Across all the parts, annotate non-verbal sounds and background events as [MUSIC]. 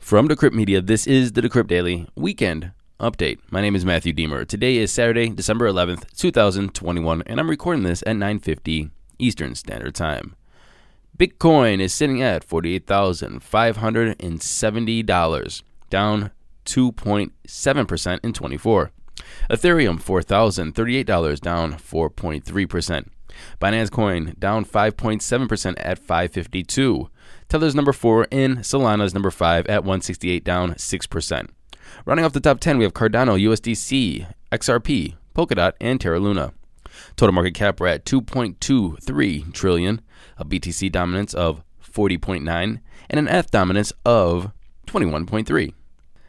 From Decrypt Media, this is the Decrypt Daily Weekend Update. My name is Matthew Diemer. Today is Saturday, December 11th, 2021, and I'm recording this at 9:50 Eastern Standard Time. Bitcoin is sitting at $48,570, down 2.7% in 24. Ethereum $4,038, down 4.3%. Binance Coin down 5.7% at 552. Tether's number 4 and Solana's number 5 at 168 down 6%. Running off the top 10, we have Cardano, USDC, XRP, Polkadot, and Terra Luna. Total market cap we're at 2.23 trillion, a BTC dominance of 40.9, and an ETH dominance of 21.3.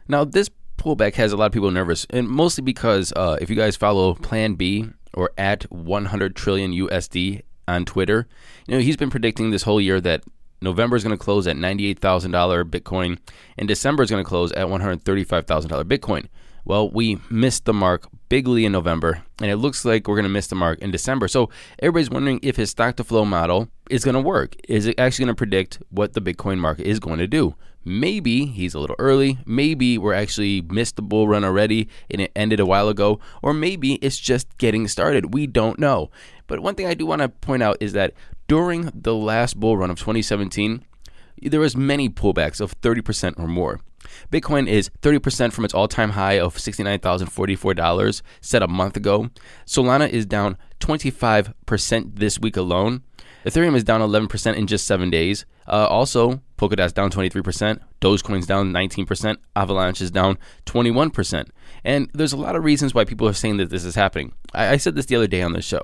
Now, this pullback has a lot of people nervous, and mostly because uh, if you guys follow Plan B or at 100 trillion USD on Twitter, you know he's been predicting this whole year that November is going to close at $98,000 Bitcoin, and December is going to close at $135,000 Bitcoin. Well, we missed the mark bigly in November, and it looks like we're going to miss the mark in December. So everybody's wondering if his stock to flow model is going to work. Is it actually going to predict what the Bitcoin market is going to do? Maybe he's a little early. Maybe we're actually missed the bull run already and it ended a while ago. Or maybe it's just getting started. We don't know. But one thing I do want to point out is that during the last bull run of 2017, there was many pullbacks of 30% or more. Bitcoin is 30% from its all-time high of $69,044 set a month ago. Solana is down 25% this week alone. Ethereum is down 11% in just 7 days. Uh, also, Polkadot's down 23%, Dogecoin's down 19%, Avalanche is down 21%. And there's a lot of reasons why people are saying that this is happening. I, I said this the other day on the show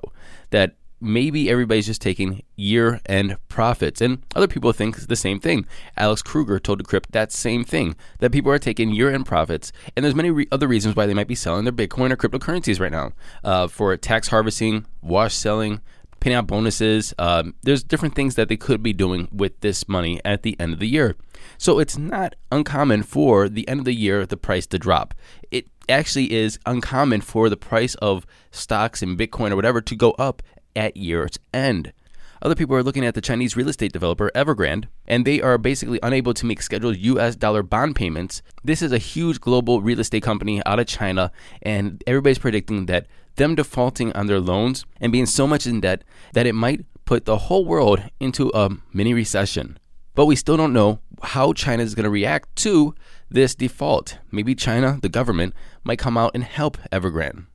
that maybe everybody's just taking year end profits. And other people think the same thing. Alex Kruger told Decrypt that same thing that people are taking year end profits. And there's many re- other reasons why they might be selling their Bitcoin or cryptocurrencies right now uh, for tax harvesting, wash selling. Paying out bonuses. Um, there's different things that they could be doing with this money at the end of the year. So it's not uncommon for the end of the year the price to drop. It actually is uncommon for the price of stocks and Bitcoin or whatever to go up at year's end. Other people are looking at the Chinese real estate developer Evergrande, and they are basically unable to make scheduled US dollar bond payments. This is a huge global real estate company out of China, and everybody's predicting that them defaulting on their loans and being so much in debt that it might put the whole world into a mini recession. But we still don't know how China is going to react to this default. Maybe China, the government, might come out and help Evergrande.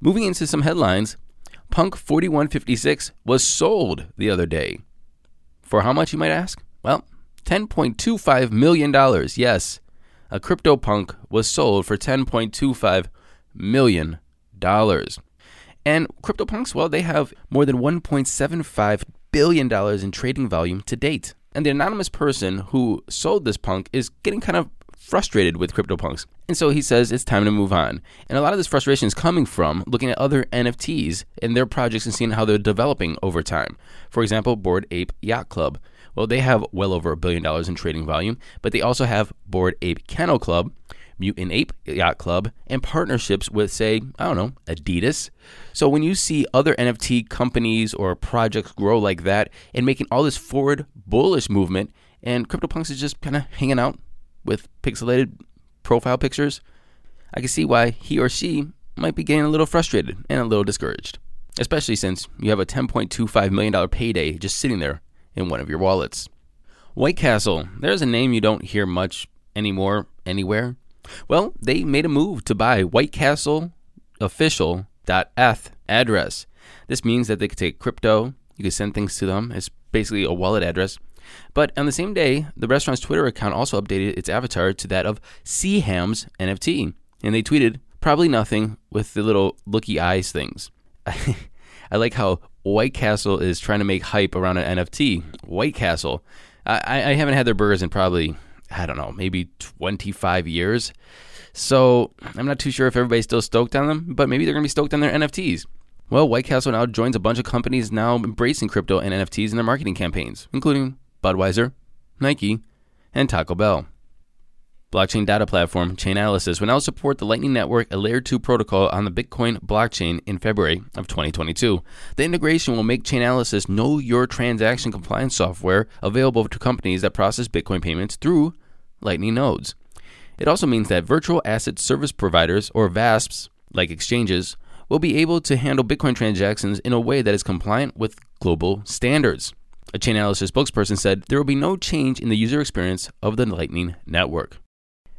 Moving into some headlines, Punk 4156 was sold the other day. For how much, you might ask? Well, $10.25 million. Yes, a CryptoPunk was sold for $10.25 million. And CryptoPunks, well, they have more than $1.75 billion in trading volume to date. And the anonymous person who sold this punk is getting kind of frustrated with CryptoPunks. And so he says it's time to move on. And a lot of this frustration is coming from looking at other NFTs and their projects and seeing how they're developing over time. For example, Bored Ape Yacht Club. Well, they have well over a billion dollars in trading volume, but they also have Bored Ape Kennel Club, Mutant Ape Yacht Club, and partnerships with, say, I don't know, Adidas. So when you see other NFT companies or projects grow like that and making all this forward bullish movement, and CryptoPunks is just kind of hanging out with pixelated profile pictures, I can see why he or she might be getting a little frustrated and a little discouraged, especially since you have a $10.25 million payday just sitting there in one of your wallets. White Castle, there's a name you don't hear much anymore anywhere. Well, they made a move to buy White Castle official.eth address. This means that they could take crypto, you can send things to them. It's basically a wallet address but on the same day, the restaurant's Twitter account also updated its avatar to that of Seaham's NFT. And they tweeted, probably nothing with the little looky eyes things. [LAUGHS] I like how White Castle is trying to make hype around an NFT. White Castle. I, I haven't had their burgers in probably, I don't know, maybe 25 years. So I'm not too sure if everybody's still stoked on them, but maybe they're going to be stoked on their NFTs. Well, White Castle now joins a bunch of companies now embracing crypto and NFTs in their marketing campaigns, including Budweiser, Nike, and Taco Bell. Blockchain data platform Chainalysis will now support the Lightning Network, a layer 2 protocol on the Bitcoin blockchain in February of 2022. The integration will make Chainalysis know your transaction compliance software available to companies that process Bitcoin payments through Lightning nodes. It also means that virtual asset service providers or VASPs, like exchanges, will be able to handle Bitcoin transactions in a way that is compliant with global standards. A Chainalysis spokesperson said there will be no change in the user experience of the Lightning Network.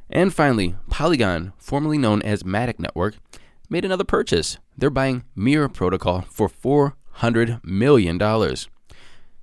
And finally, Polygon, formerly known as Matic Network, made another purchase. They're buying Mirror Protocol for $400 million.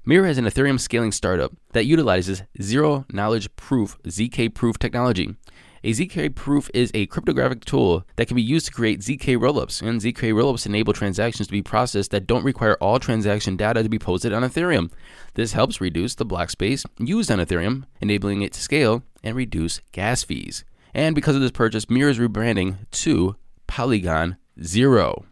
Mirror is an Ethereum scaling startup that utilizes zero knowledge proof ZK proof technology. A ZK proof is a cryptographic tool that can be used to create ZK rollups, and ZK rollups enable transactions to be processed that don't require all transaction data to be posted on Ethereum. This helps reduce the block space used on Ethereum, enabling it to scale and reduce gas fees. And because of this purchase, Mirror is rebranding to Polygon Zero.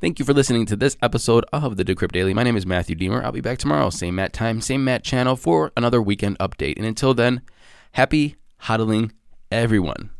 Thank you for listening to this episode of the Decrypt Daily. My name is Matthew Diemer. I'll be back tomorrow, same Matt time, same Matt channel for another weekend update. And until then, happy hodling everyone.